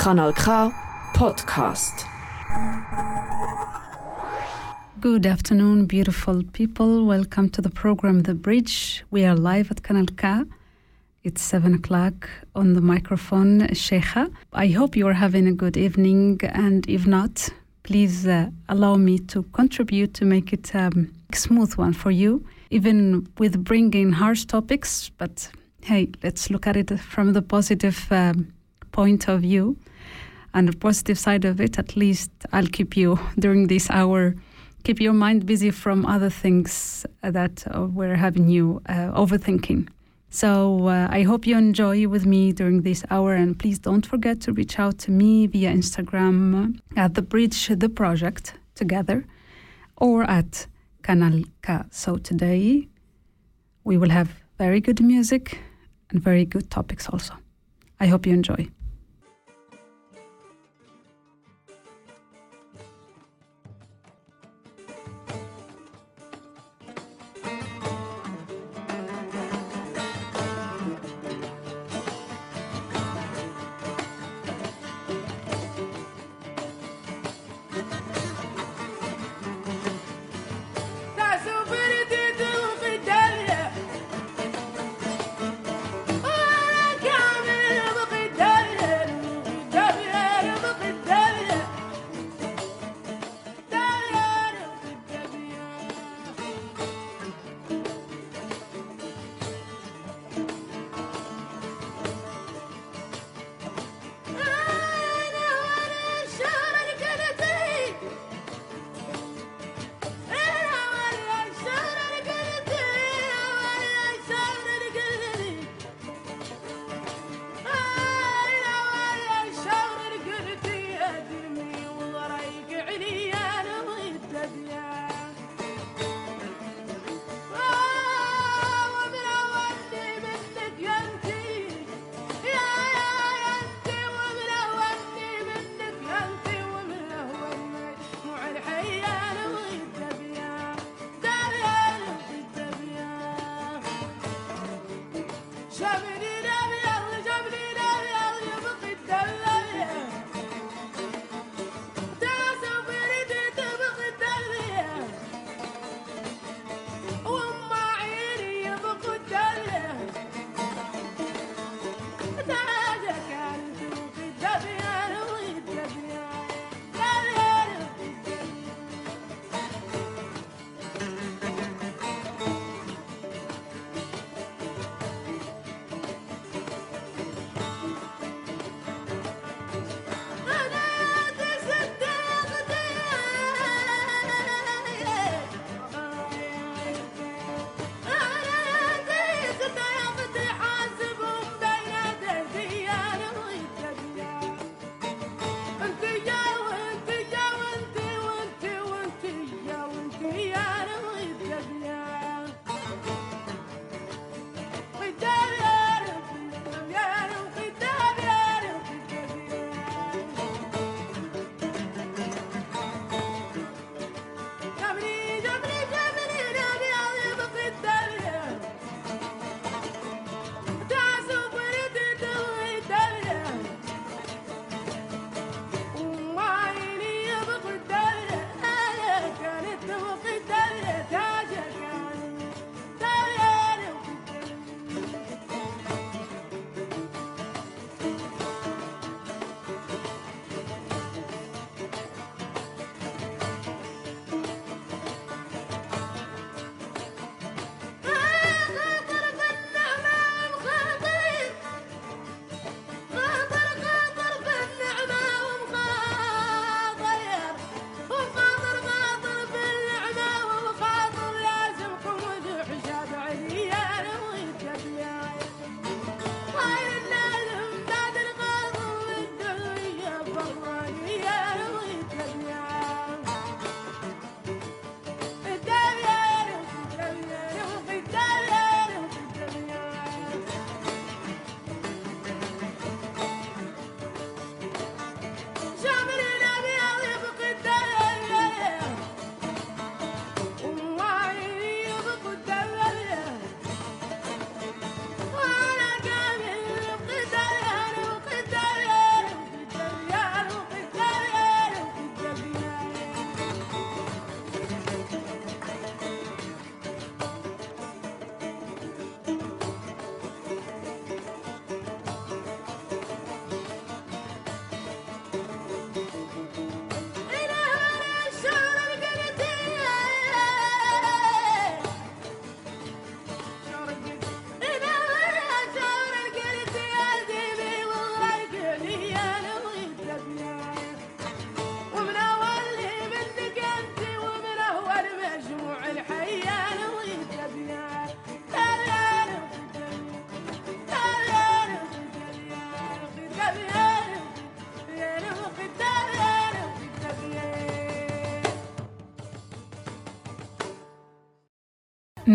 Kanal K Podcast. Good afternoon, beautiful people. Welcome to the program The Bridge. We are live at Kanal K. It's seven o'clock on the microphone, Cheija. I hope you are having a good evening, and if not, please uh, allow me to contribute to make it um, a smooth one for you, even with bringing harsh topics. But hey, let's look at it from the positive um, point of view. And the positive side of it, at least I'll keep you during this hour, keep your mind busy from other things that uh, we're having you uh, overthinking. So uh, I hope you enjoy with me during this hour, and please don't forget to reach out to me via Instagram at the Bridge the Project together, or at Kanal K. So today we will have very good music and very good topics also. I hope you enjoy.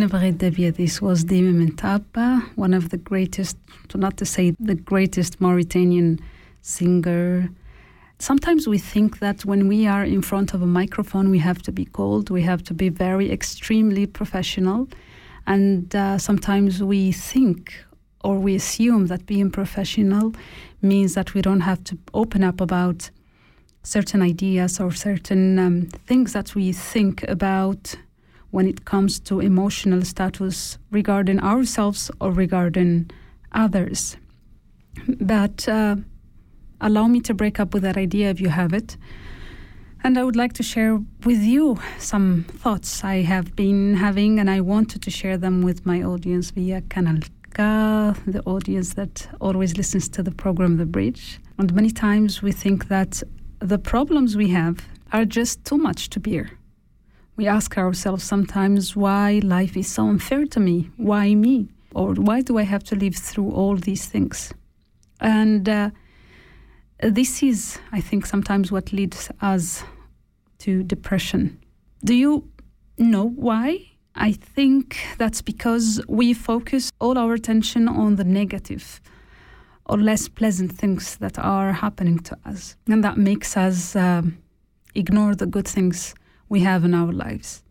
This was Dimi Mint Abba, one of the greatest, to not to say the greatest Mauritanian singer. Sometimes we think that when we are in front of a microphone, we have to be cold, we have to be very extremely professional. And uh, sometimes we think or we assume that being professional means that we don't have to open up about certain ideas or certain um, things that we think about when it comes to emotional status regarding ourselves or regarding others. But uh, allow me to break up with that idea if you have it. And I would like to share with you some thoughts I have been having, and I wanted to share them with my audience via Kanal K, the audience that always listens to the program The Bridge. And many times we think that the problems we have are just too much to bear. We ask ourselves sometimes why life is so unfair to me. Why me? Or why do I have to live through all these things? And uh, this is, I think, sometimes what leads us to depression. Do you know why? I think that's because we focus all our attention on the negative or less pleasant things that are happening to us. And that makes us um, ignore the good things we have in our lives.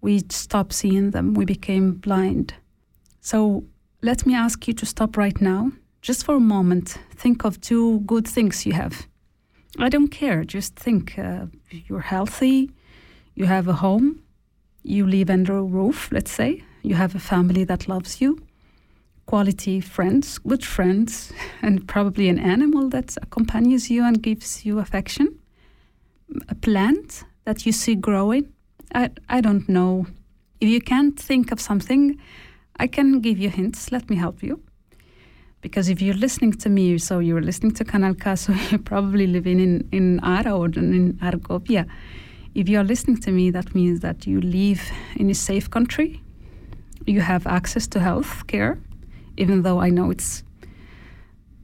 We stop seeing them, we became blind. So let me ask you to stop right now, just for a moment. Think of two good things you have. I don't care, just think uh, you're healthy, you have a home, you live under a roof, let's say, you have a family that loves you, quality friends, good friends, and probably an animal that accompanies you and gives you affection, a plant that you see growing. I, I don't know. If you can't think of something, I can give you hints. Let me help you. Because if you're listening to me, so you're listening to Kanal so you're probably living in, in Aarau or in Argovia. If you're listening to me, that means that you live in a safe country. You have access to health care, even though I know it's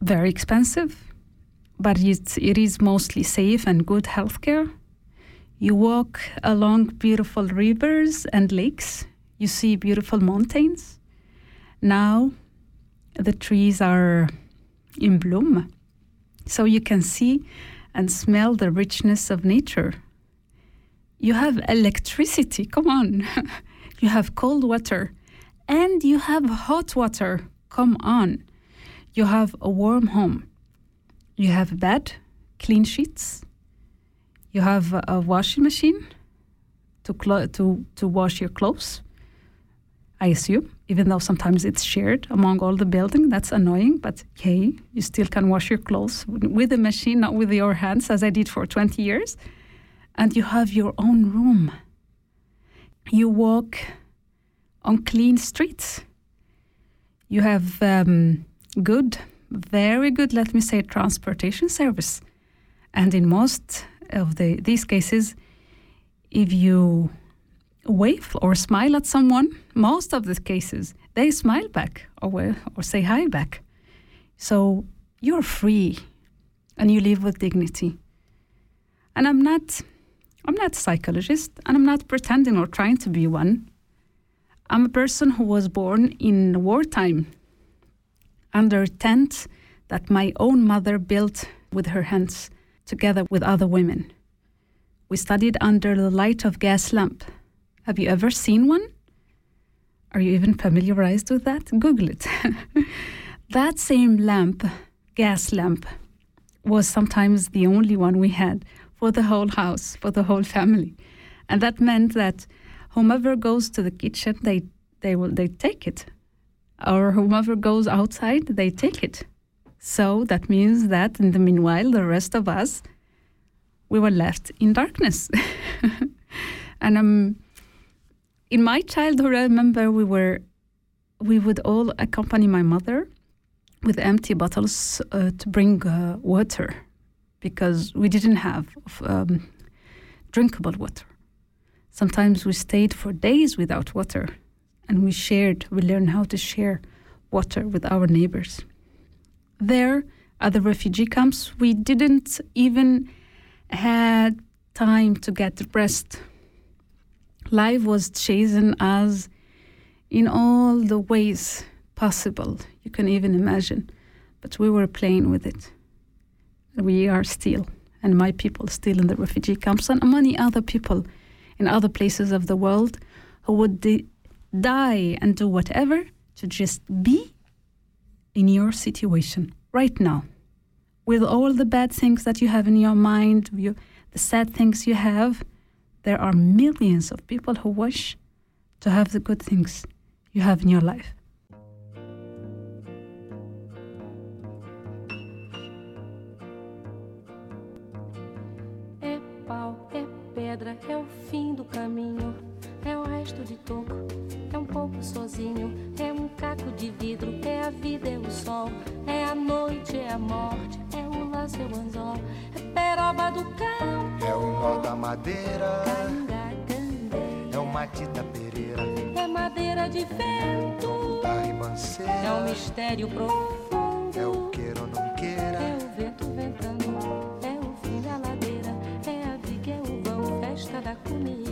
very expensive, but it's, it is mostly safe and good health care. You walk along beautiful rivers and lakes. You see beautiful mountains. Now the trees are in bloom. So you can see and smell the richness of nature. You have electricity, come on. you have cold water and you have hot water, come on. You have a warm home. You have a bed, clean sheets. You have a, washing machine to, clo- to, to wash your clothes. I assume, even though sometimes it's shared among all the building. That's annoying, but hey, you still can wash your clothes with a machine, not with your hands, as I did for 20 years. And you have your own room. You walk on clean streets. You have um, good, very good, let me say, transportation service. And in most of the, these cases, if you wave or smile at someone, most of the cases, they smile back or, or say hi back. So you're free and you live with dignity. And I'm not I'm not a psychologist and I'm not pretending or trying to be one. I'm a person who was born in wartime under a tent that my own mother built with her hands together with other women. We studied under the light of gas lamp have you ever seen one? Are you even familiarized with that? Google it. that same lamp, gas lamp, was sometimes the only one we had for the whole house, for the whole family. And that meant that whomever goes to the kitchen, they, they will they take it. Or whomever goes outside, they take it. So that means that in the meanwhile, the rest of us, we were left in darkness. and um, in my childhood, I remember we were, we would all accompany my mother with empty bottles uh, to bring uh, water because we didn't have um, drinkable water. Sometimes we stayed for days without water and we shared, we learned how to share water with our neighbors. There, at the refugee camps, we didn't even had time to get rest life was chasing us in all the ways possible you can even imagine. But we were playing with it. We are still, and my people still in the refugee camps, and many other people in other places of the world who would di- die and do whatever to just be in your situation right now with all the bad things that you have in your mind, you, the sad things you have, there are millions of people who wish to have the good things you have in your life. É pau, é pedra, é o fim do caminho, é o resto de toco, sozinho, é um caco de vidro, é a vida, é o sol, é a noite, é a morte, é o laço, é o anzol, é peroba do campo, É o nó da madeira, é o matita pereira, é madeira de vento, da é um ribanceira, mistério profundo, é o queira ou não queira, é o vento ventando, é o fim da ladeira, é a viga, é o vão, festa da cumeira.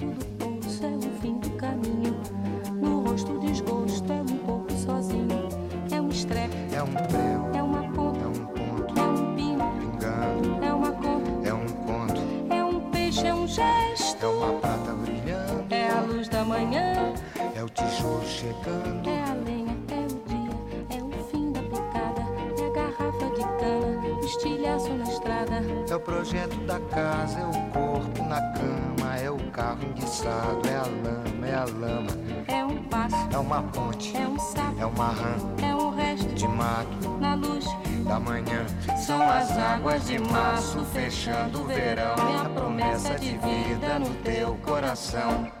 estilhaço na estrada. É o projeto da casa, é o corpo na cama, é o carro enguiçado, é a lama, é a lama, É um passo, é uma ponte, é um sapo, é uma rã é um resto de mato na luz. da manhã. São as águas de março fechando o verão, é a promessa de vida no teu coração.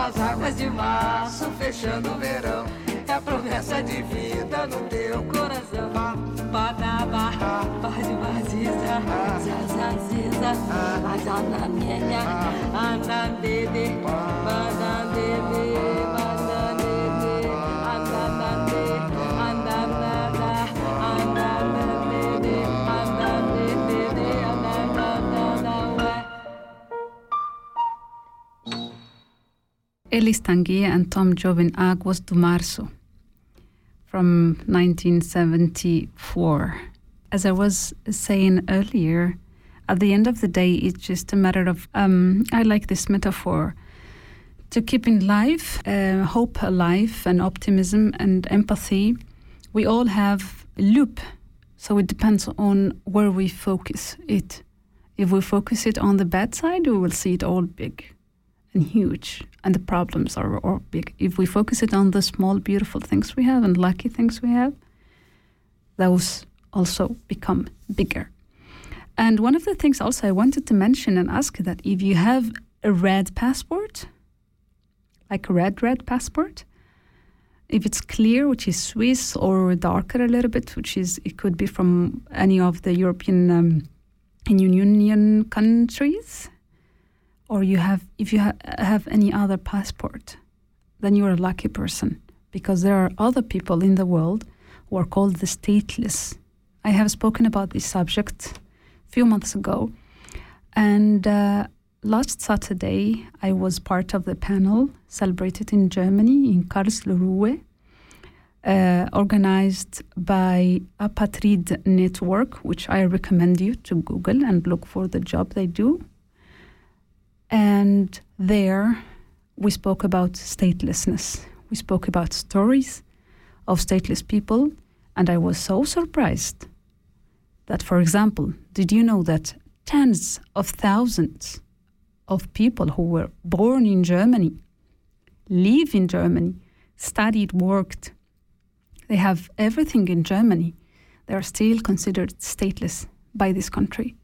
As águas de março fechando o verão, é a promessa de vida no teu coração. Badaba, bade baziza, zazaziza, azanamenya, anandede, Elis Tanguy and Tom Jobim Aguas do Março from 1974. As I was saying earlier, at the end of the day, it's just a matter of, um, I like this metaphor, to keep in life, uh, hope alive, and optimism and empathy. We all have a loop, so it depends on where we focus it. If we focus it on the bad side, we will see it all big and huge, and the problems are, big. If we focus it on the small, beautiful things we have and lucky things we have, those also become bigger. And one of the things also I wanted to mention and ask that if you have a red passport, like a red, red passport, if it's clear, which is Swiss, or darker a little bit, which is it could be from any of the European um, Union countries, or you have if you ha- have any other passport, then you're a lucky person because there are other people in the world who are called the stateless. I have spoken about this subject a few months ago, and uh, last Saturday I was part of the panel celebrated in Germany in Karlsruhe. Uh, organized by Apatrid Network, which I recommend you to Google and look for the job they do. And there we spoke about statelessness. We spoke about stories of stateless people, and I was so surprised that, for example, did you know that tens of thousands of people who were born in Germany, live in Germany, studied, worked, they have everything in Germany, they are still considered stateless by this country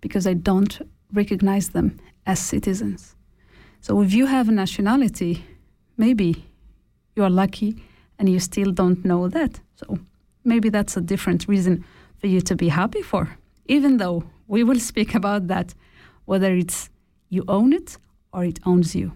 because they don't recognize them as citizens. So if you have a nationality, maybe you are lucky and you still don't know that. So maybe that's a different reason for you to be happy for, even though we will speak about that, whether it's you own it or it owns you.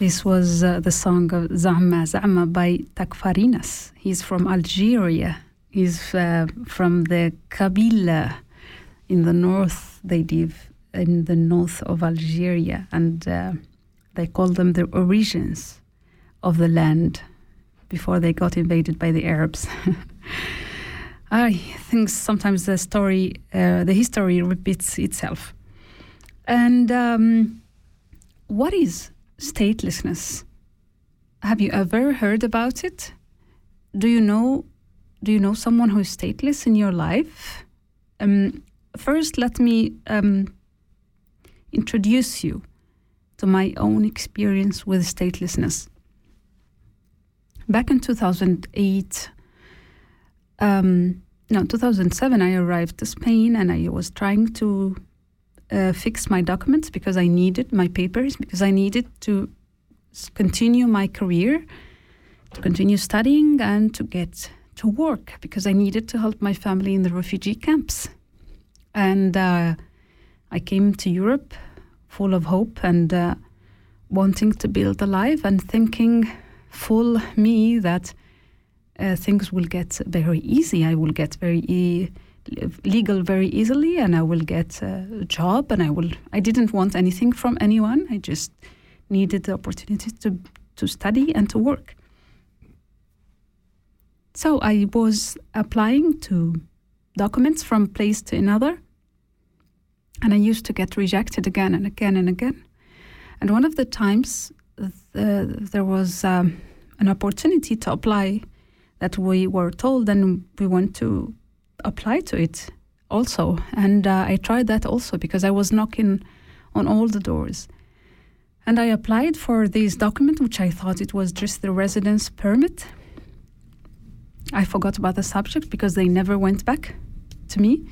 This was uh, the song of Zama Zama by Takfarinas. He's from Algeria. He's uh, from the Kabila in the north. They live in the north of Algeria, and uh, they call them the origins of the land before they got invaded by the Arabs. I think sometimes the story, uh, the history repeats itself. And um, what is statelessness. Have you ever heard about it? Do you know do you know someone who is stateless in your life? Um, first, let me um, introduce you to my own experience with statelessness. Back in 2008, um, no, 2007, I arrived to Spain and I was trying to uh, fix my documents because I needed my papers, because I needed to continue my career, to continue studying, and to get to work because I needed to help my family in the refugee camps. And uh, I came to Europe full of hope and uh, wanting to build a life and thinking full me that uh, things will get very easy. I will get very e- legal very easily, and I will get a job. And I will. I didn't want anything from anyone. I just needed the opportunity to to study and to work. So I was applying to documents from place to another, and I used to get rejected again and again and again. And one of the times, the, there was um, an opportunity to apply that we were told, and we went to apply to it also. And uh, I tried that also because I was knocking on all the doors. And I applied for this document, which I thought it was just the residence permit. I forgot about the subject because they never went back to me.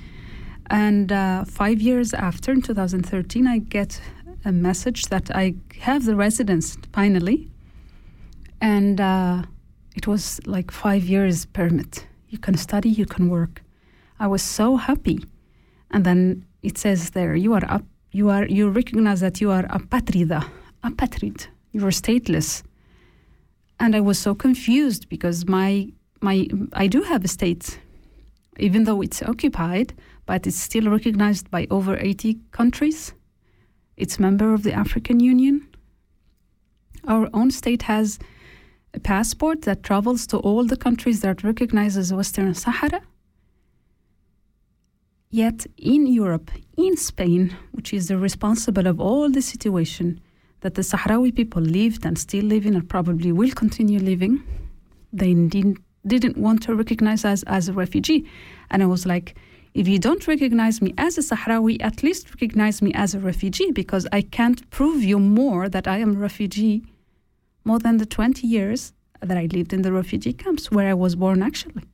And uh, five years after, in 2013, I get a message that I have the residence finally. And uh, it was like five years permit. You can study, you can work. I was so happy. And then it says there, you are up, you are you recognize that you are apatrida, apatrid. You are stateless. And I was so confused because my my I do have a state, even though it's occupied, but it's still recognized by over 80 countries. It's member of the African Union. Our own state has a passport that travels to all the countries that recognizes Western Sahara. Yet in Europe, in Spain, which is the responsible of all the situation that the Sahrawi people lived and still live in and probably will continue living, they didn't, didn't want to recognize us as a refugee. And I was like, if you don't recognize me as a Sahrawi, at least recognize me as a refugee because I can't prove you more that I am a refugee more than the 20 years that I lived in the refugee camps where I was born actually.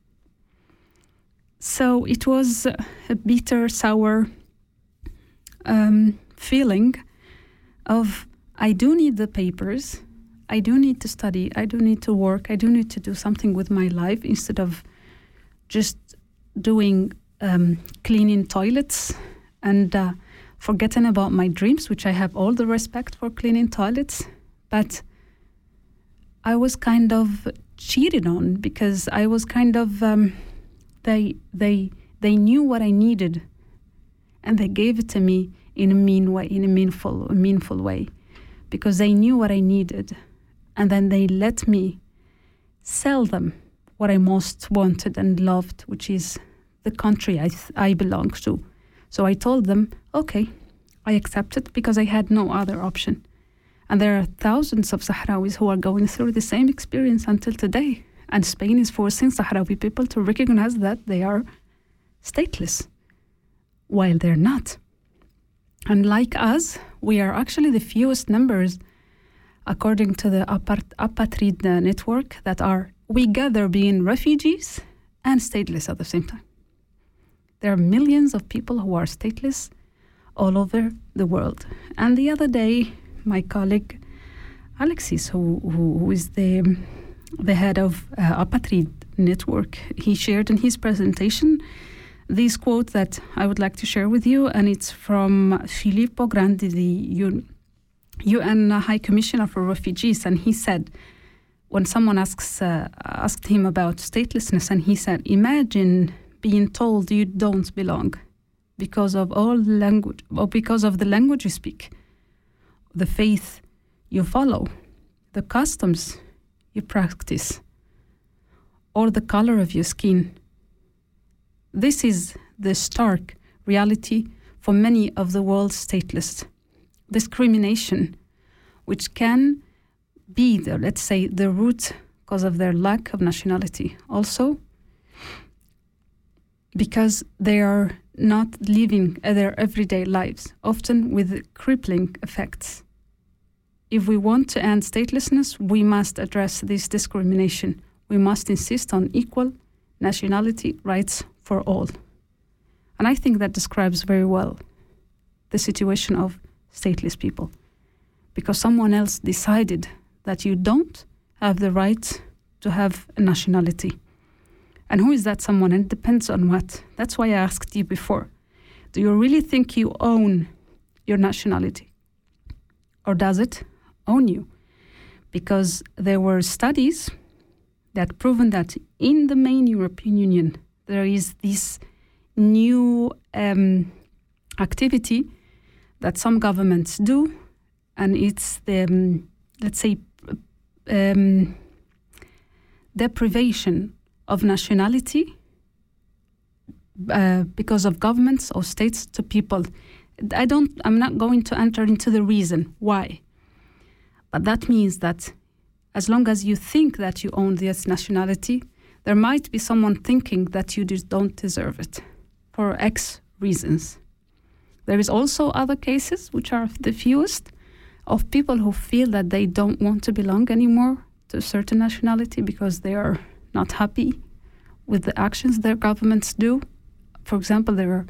So it was a bitter, sour um, feeling of I do need the papers, I do need to study, I do need to work, I do need to do something with my life instead of just doing um, cleaning toilets and uh, forgetting about my dreams, which I have all the respect for cleaning toilets. But I was kind of cheated on because I was kind of um, they they they knew what I needed, and they gave it to me in a mean way, in a meanful a meanful way, because they knew what I needed, and then they let me sell them what I most wanted and loved, which is the country I th- I belong to. So I told them, okay, I accept it because I had no other option. And there are thousands of Sahrawis who are going through the same experience until today. And Spain is forcing Sahrawi people to recognize that they are stateless, while they're not. And like us, we are actually the fewest numbers, according to the Apatrid uh, network, that are we gather being refugees and stateless at the same time. There are millions of people who are stateless all over the world. And the other day, my colleague Alexis, who, who is the, the head of uh, Apatrid Network, he shared in his presentation this quote that I would like to share with you, and it's from Filippo Grandi, the UN, High Commissioner for Refugees, and he said, when someone asks uh, asked him about statelessness, and he said, "Imagine being told you don't belong because of all language, or because of the language you speak, the faith you follow, the customs you practice, or the color of your skin." This is the stark reality for many of the world's stateless. Discrimination, which can be the, let's say, the root cause of their lack of nationality. Also, because they are not living their everyday lives, often with crippling effects. If we want to end statelessness, we must address this discrimination. We must insist on equal nationality rights for all. And I think that describes very well the situation of stateless people. Because someone else decided that you don't have the right to have a nationality. And who is that someone? And it depends on what. That's why I asked you before. Do you really think you own your nationality? Or does it own you? Because there were studies that proven that in the main European Union there is this new um, activity that some governments do, and it's the um, let's say um, deprivation of nationality uh, because of governments or states to people. I don't. I'm not going to enter into the reason why, but that means that as long as you think that you own this nationality, there might be someone thinking that you don't deserve it for X reasons. There is also other cases, which are the fewest, of people who feel that they don't want to belong anymore to a certain nationality because they are not happy with the actions their governments do. For example, there are,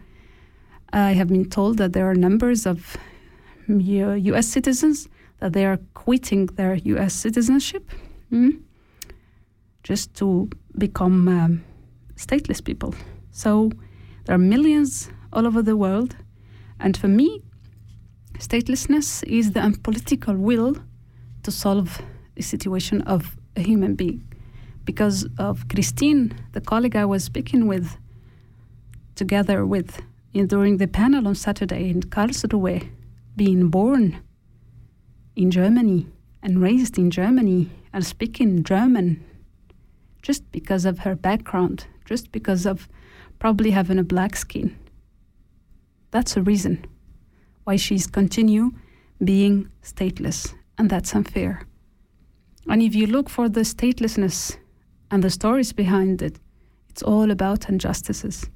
I have been told that there are numbers of uh, U.S. citizens that they are quitting their U.S. citizenship mm, just to become um, stateless people. So there are millions all over the world, and for me, statelessness is the unpolitical will to solve the situation of a human being. Because of Christine, the colleague I was speaking with, together with in, during the panel on Saturday in Karlsruhe, being born in Germany and raised in Germany and speaking German just because of her background, just because of probably having a black skin. That's a reason why she's continue being stateless, and that's unfair. And if you look for the statelessness and the stories behind it, it's all about injustices.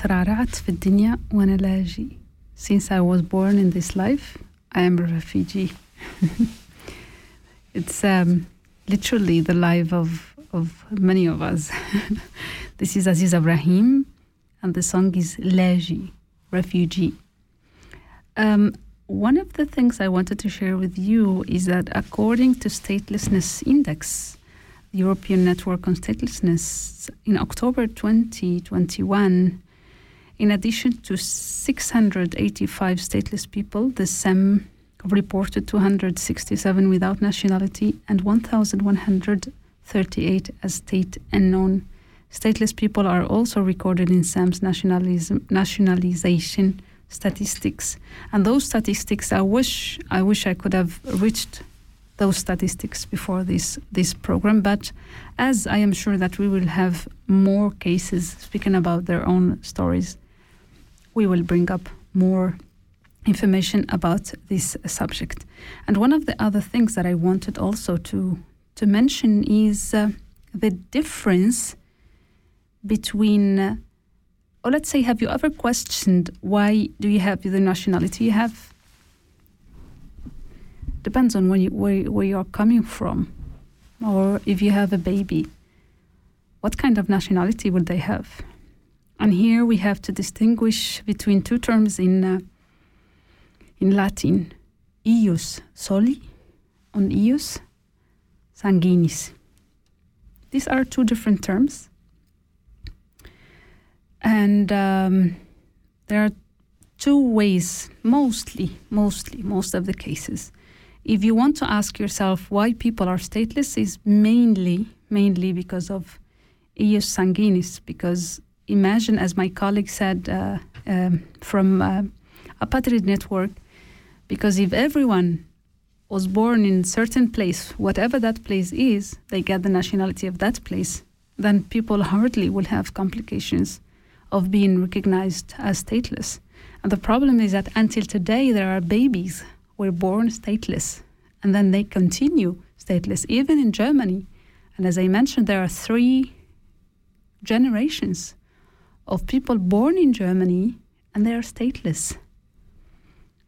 ترعرعت في الدنيا وأنا لاجي Since I was born in this life, I am a refugee. it's um, literally the life of, of many of us. this is Aziz Ibrahim, and the song is Laji, refugee. Um, one of the things I wanted to share with you is that according to Statelessness Index, the European Network on Statelessness, in October 2021, in addition to 685 stateless people, the SEM reported 267 without nationality and 1,138 as state unknown. Stateless people are also recorded in SEM's nationalization statistics, and those statistics, I wish I wish I could have reached those statistics before this this program. But as I am sure that we will have more cases speaking about their own stories, we will bring up more information about this subject. And one of the other things that I wanted also to to mention is uh, the difference between uh, or let's say have you ever questioned why do you have the nationality you have? Depends on when you, where, where you're coming from. Or if you have a baby what kind of nationality would they have and here we have to distinguish between two terms in uh, in Latin, ius soli and ius sanguinis. These are two different terms, and um, there are two ways, mostly, mostly, most of the cases. If you want to ask yourself why people are stateless, is mainly, mainly because of ius sanguinis, because imagine, as my colleague said uh, um, from uh, Apatrid Network, because if everyone was born in certain place, whatever that place is, they get the nationality of that place, then people hardly will have complications of being recognized as stateless. And the problem is that until today, there are babies who were born stateless, and then they continue stateless, even in Germany. And as I mentioned, there are three generations of people born in Germany and they are stateless.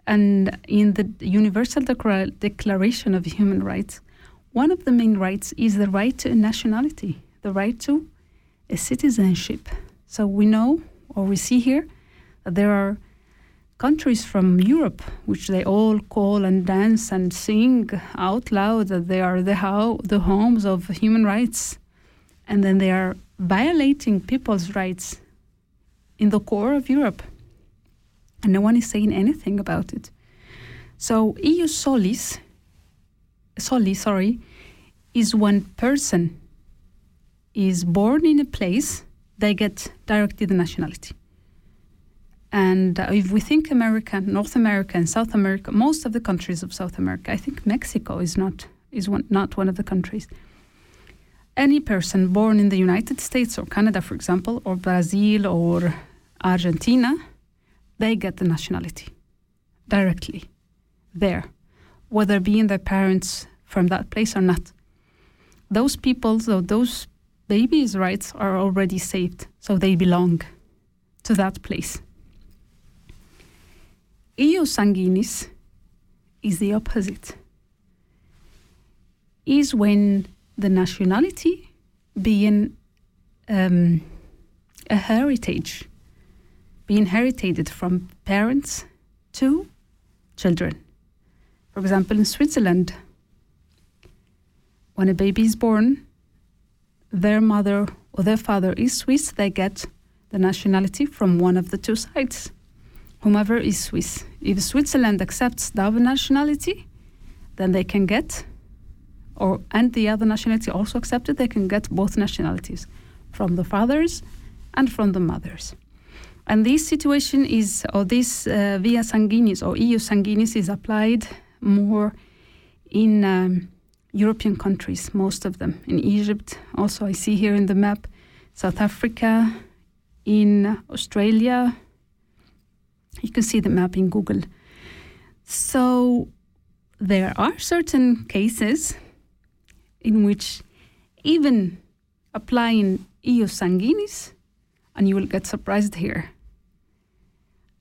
And in the Universal Declaration of Human Rights, one of the main rights is the right to nationality, the right to a citizenship. So we know, or we see here, that there are countries from Europe which they all call and dance and sing out loud that they are the, how, the homes of human rights. And then they are violating people's rights in the core of Europe. And no one is saying anything about it. So ius solis, soli, sorry, is when person is born in a place, they get directly the nationality. And uh, if we think America, North America, and South America, most of the countries of South America, I think Mexico is not is one, not one of the countries. Any person born in the United States or Canada, for example, or Brazil or Argentina, they get the nationality directly there. whether being their parents from that place or not. Those people, so those babies' rights are already saved, so they belong to that place. Ius sanguinis is the opposite. Is when the nationality being um, a heritage, being inherited from parents to children. For example, in Switzerland, when a baby is born, their mother or their father is Swiss, they get the nationality from one of the two sides, whomever is Swiss. If Switzerland accepts other nationality, then they can get, or and the other nationality also accepted, they can get both nationalities from the fathers and from the mothers. And this situation is, or this uh, via sanguinis or ius sanguinis is applied more in um, European countries, most of them. In Egypt, also, I see here in the map, South Africa, in Australia. You can see the map in Google. So there are certain cases in which even applying ius sanguinis, and you will get surprised here,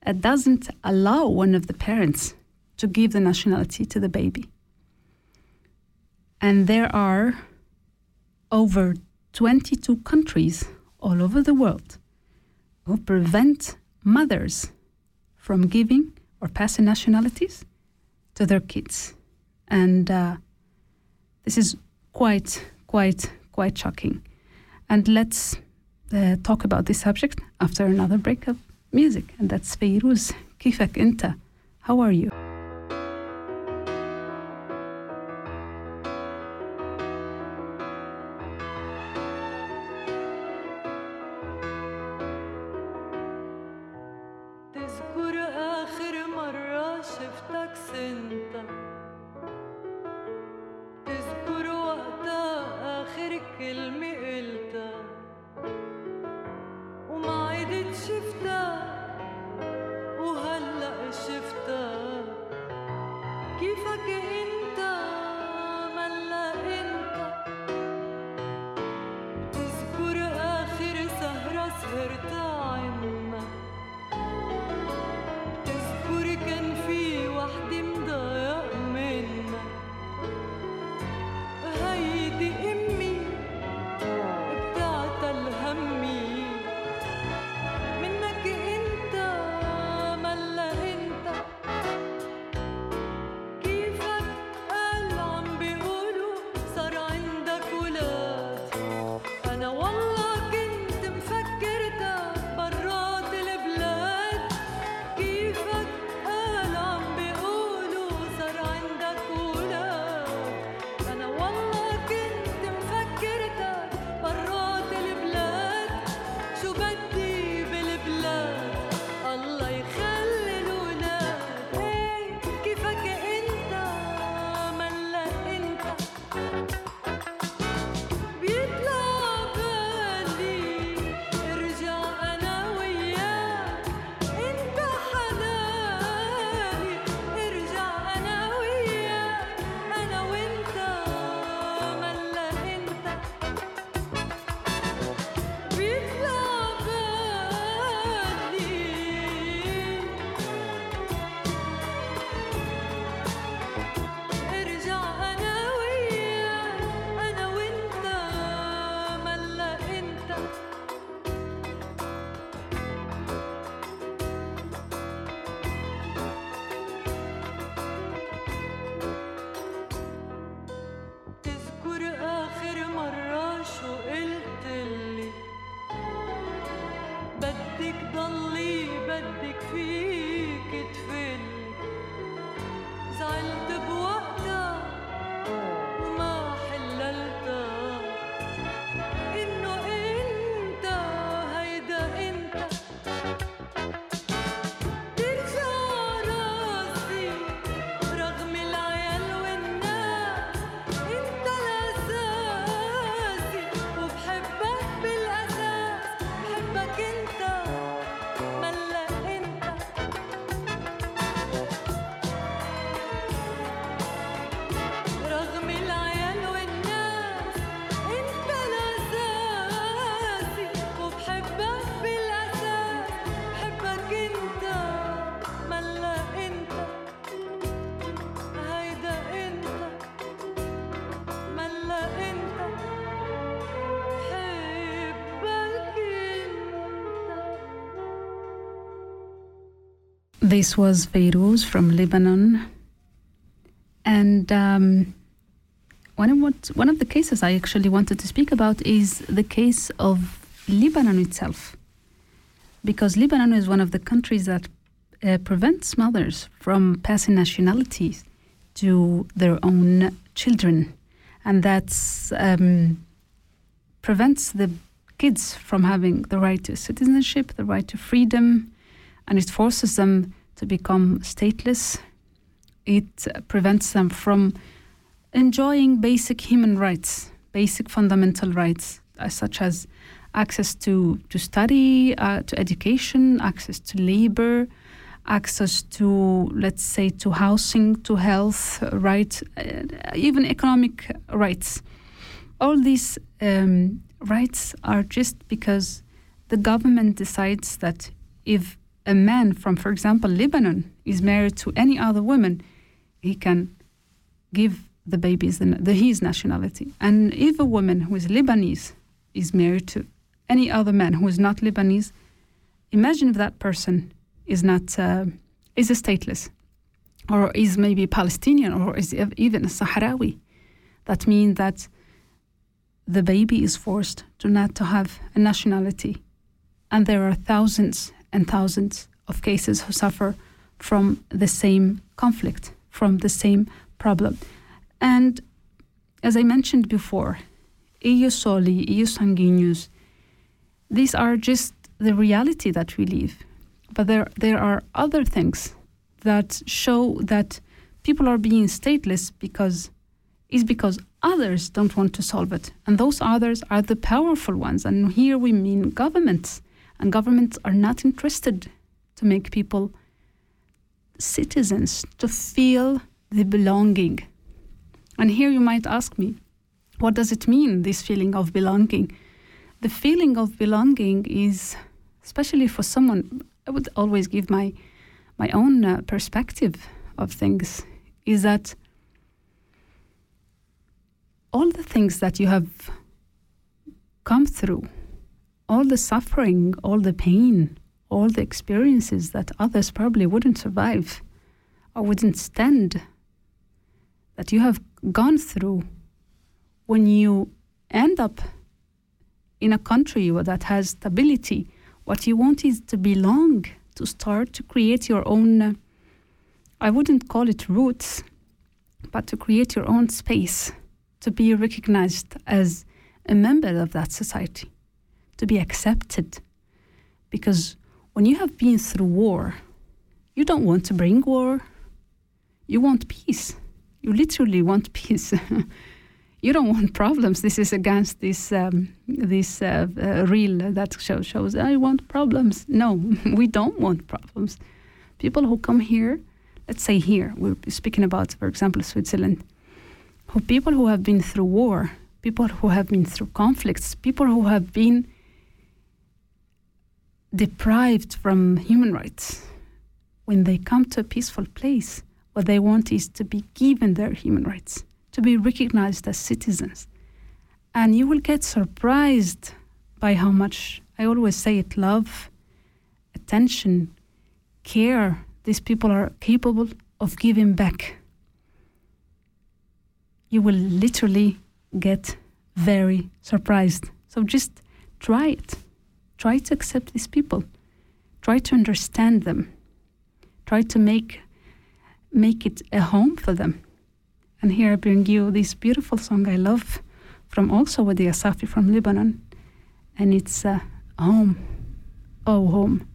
it doesn't allow one of the parents to give the nationality to the baby. And there are over 22 countries all over the world who prevent mothers from giving or passing nationalities to their kids. And uh, this is quite, quite, quite shocking. And let's uh, talk about this subject after another break of music. And that's Feiruz. Kifak Inta. How are you? كيفك انت ملا انت. تذكر آخر سهرة سهرتها the This was Fayrouz from Lebanon. And um, one, of what, one of the cases I actually wanted to speak about is the case of Lebanon itself. Because Lebanon is one of the countries that uh, prevents mothers from passing nationalities to their own children. And that um, prevents the kids from having the right to citizenship, the right to freedom, and it forces them to become stateless. It prevents them from enjoying basic human rights, basic fundamental rights, uh, such as access to, to study, uh, to education, access to labor, access to, let's say, to housing, to health rights, uh, even economic rights. All these um, rights are just because the government decides that if a man from, for example, Lebanon is married to any other woman, he can give the babies the, the, his nationality. And if a woman who is Lebanese is married to any other man who is not Lebanese, imagine if that person is not uh, is a stateless, or is maybe Palestinian, or is even a Sahrawi. That means that the baby is forced to not to have a nationality, and there are thousands and thousands of cases who suffer from the same conflict, from the same problem. And as I mentioned before, Ius Soli, Ius Sanguinis, these are just the reality that we live. But there, there are other things that show that people are being stateless because is because others don't want to solve it. And those others are the powerful ones. And here we mean governments. And governments are not interested to make people citizens, to feel the belonging. And here you might ask me, what does it mean, this feeling of belonging? The feeling of belonging is, especially for someone, I would always give my, my own uh, perspective of things, is that all the things that you have come through, all the suffering, all the pain, all the experiences that others probably wouldn't survive or wouldn't stand, that you have gone through, when you end up in a country that has stability, what you want is to belong, to start to create your own, uh, I wouldn't call it roots, but to create your own space to be recognized as a member of that society, to be accepted. Because when you have been through war, you don't want to bring war, you want peace. You literally want peace. you don't want problems. This is against this um, this uh, uh, reel that show, shows I want problems. No, we don't want problems. People who come here, let's say here, we're speaking about, for example, Switzerland who people who have been through war, people who have been through conflicts, people who have been deprived from human rights, when they come to a peaceful place, what they want is to be given their human rights, to be recognized as citizens. And you will get surprised by how much, I always say it, love, attention, care these people are capable of giving back you will literally get very surprised. So just try it. Try to accept these people. Try to understand them. Try to make make it a home for them. And here I bring you this beautiful song I love from also Wadi Asafi from Lebanon. And it's uh, Home. Oh, Home.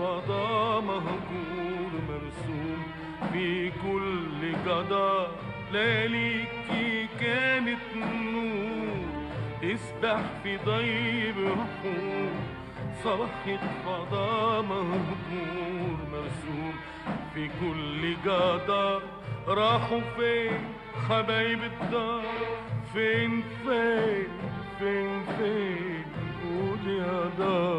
فضاء مهجور مرسوم في كل جدار لياليكي كانت نور يسبح في ضي بحور صبحت فضاء مهجور مرسوم في كل جدار راحوا فين حبايب الدار؟ فين فين فين فين؟ قول يا دار.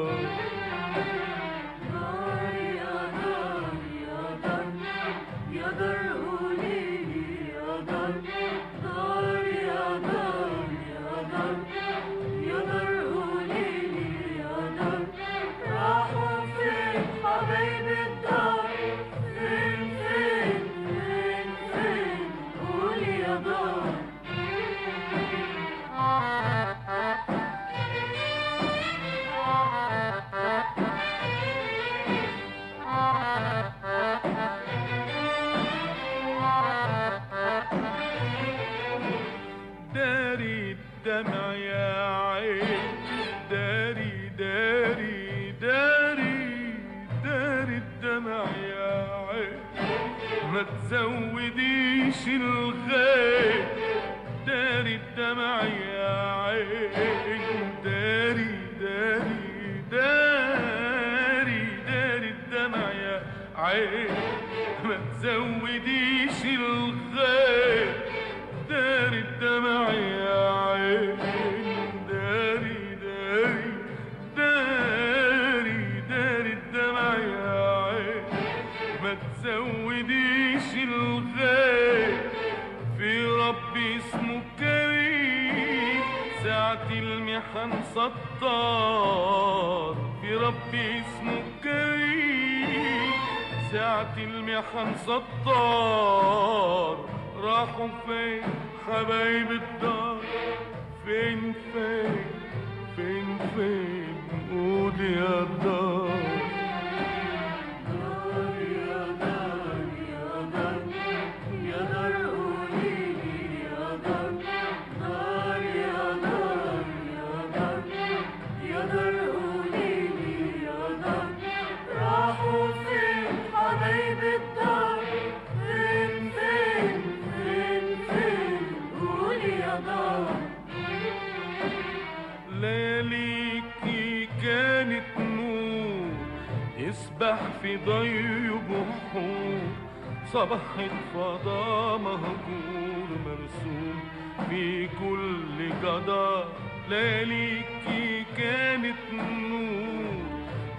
صبحت فضاء مهجور مرسوم في كل جدار لياليكي كانت نور.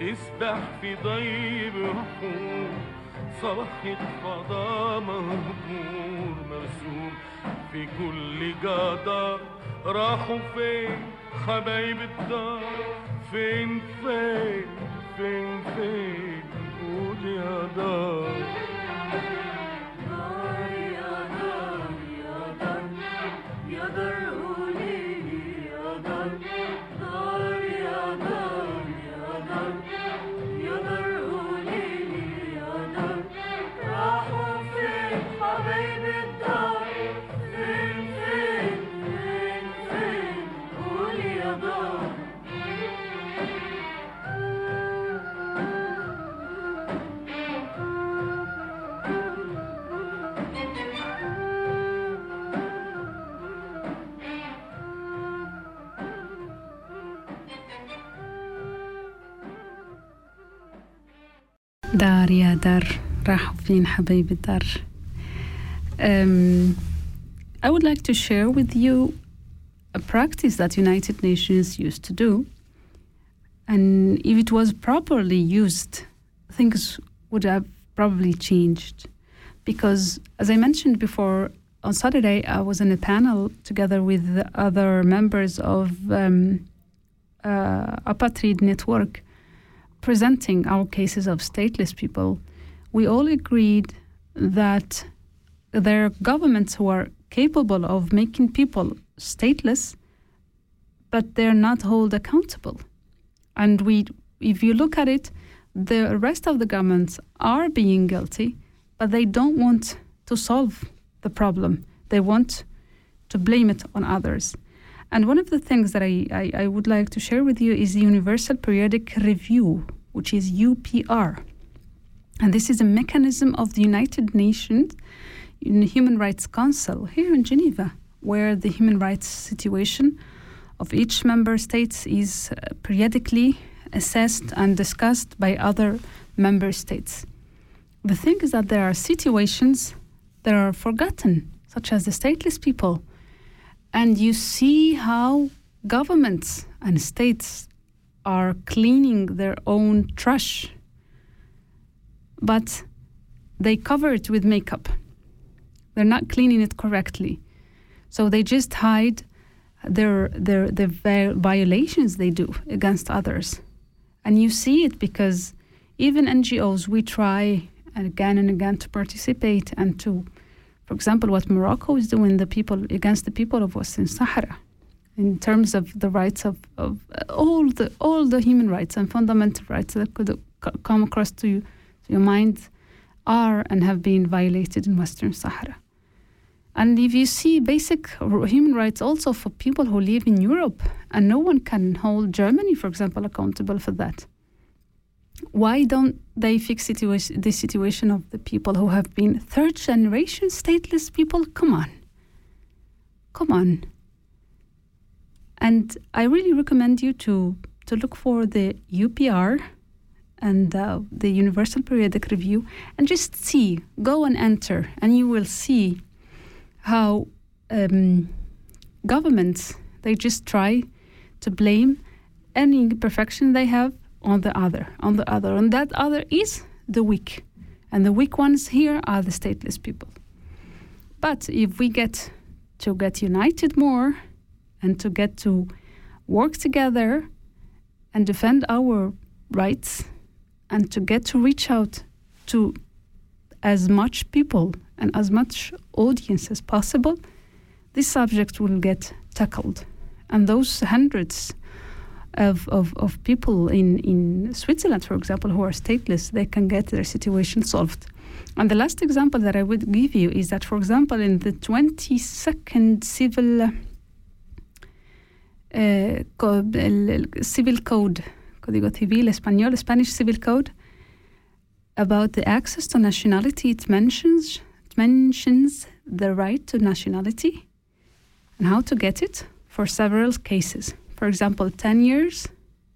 يسبح في ضي بحور صبحت فضاء مهجور مرسوم في كل جدار راحوا فين حبايب الدار؟ فين فين فين فين؟ قول يا دار. يا دار راحوا فين حبايب الدار um, I would like to share with you a practice that United Nations used to do and if it was properly used things would have probably changed because as I mentioned before on Saturday I was in a panel together with other members of um, uh, Apatrid Network presenting our cases of stateless people, we all agreed that there are governments who are capable of making people stateless, but they're not held accountable. And we if you look at it, the rest of the governments are being guilty, but they don't want to solve the problem. They want to blame it on others. And one of the things that I, I, I would like to share with you is the Universal Periodic Review, which is UPR. And this is a mechanism of the United Nations Human Rights Council here in Geneva, where the human rights situation of each member state is uh, periodically assessed and discussed by other member states. The thing is that there are situations that are forgotten, such as the stateless people. And you see how governments and states are cleaning their own trash, but they cover it with makeup. They're not cleaning it correctly. So they just hide their, their, the violations they do against others. And you see it because even NGOs, we try again and again to participate and to, for example, what Morocco is doing the people against the people of Western Sahara, in terms of the rights of, of uh, all the all the human rights and fundamental rights that could come across to, you, to your mind are and have been violated in Western Sahara. And if you see basic human rights also for people who live in Europe, and no one can hold Germany, for example, accountable for that. Why don't they fix situa- the situation of the people who have been third generation stateless people? Come on. Come on. And I really recommend you to, to look for the UPR and uh, the Universal Periodic Review and just see, go and enter, and you will see how um, governments they just try to blame any imperfection they have on the other, on the other, and that other is the weak, and the weak ones here are the stateless people. But if we get to get united more, and to get to work together and defend our rights, and to get to reach out to as much people and as much audience as possible, this subject will get tackled. And those hundreds of, of, of people in, in Switzerland, for example, who are stateless, they can get their situation solved. And the last example that I would give you is that, for example, in the 22nd civil uh, co- el, el civil code, Código Civil Español, Spanish civil code, about the access to nationality, it mentions it mentions the right to nationality and how to get it for several cases. For example, 10 years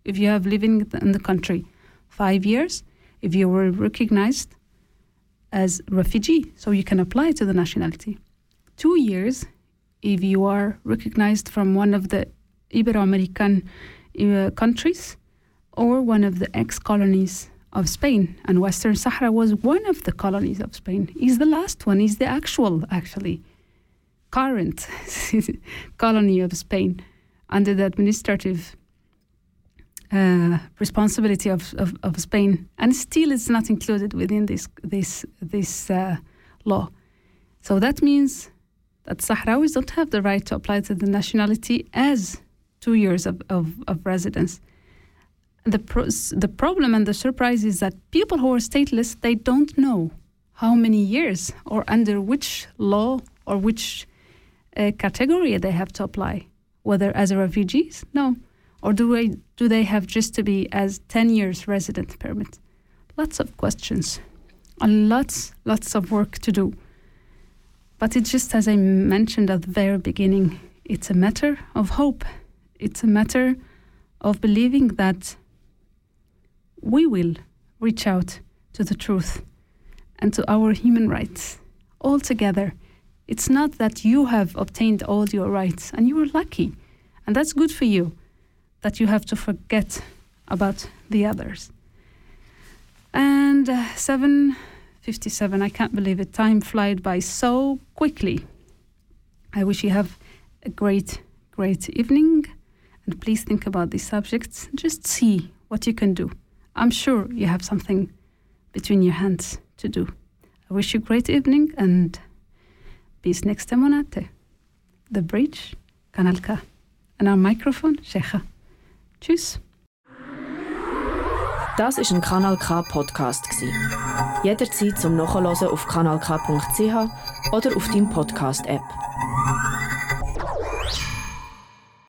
if you have living in the country, 5 years if you were recognized as refugee, so you can apply to the nationality. 2 years if you are recognized from one of the Ibero-American uh, countries or one of the ex-colonies of Spain, and Western Sahara was one of the colonies of Spain. Is the last one, is the actual, actually, current colony of Spain under the administrative uh, responsibility of, of, of Spain, and still it's not included within this this this uh, law. So that means that Sahrawis don't have the right to apply to the nationality as two years of, of, of residence. The pro- the problem and the surprise is that people who are stateless they don't know how many years or under which law or which uh, category they have to apply whether as a refugees? No. Or do they do they have just to be as 10 years resident permit? Lots of questions. And lots lots of work to do. But it's just as i mentioned at the very beginning it's a matter of hope. It's a matter of believing that we will reach out to the truth and to our human rights all together. It's not that you have obtained all your rights and you are lucky, and that's good for you, that you have to forget about the others. And uh, 7:57, I can't believe it. Time flies by so quickly. I wish you have a great, great evening, and please think about these subjects. Just see what you can do. I'm sure you have something between your hands to do. I wish you a great evening and bis nästa månad. The Bridge, Kanal K. And our microphone, Sheikha. Tschüss. Das ist ein Kanal K Podcast gsi. Jederzeit zum Nachhören auf kanalk.ch oder auf deinem Podcast App.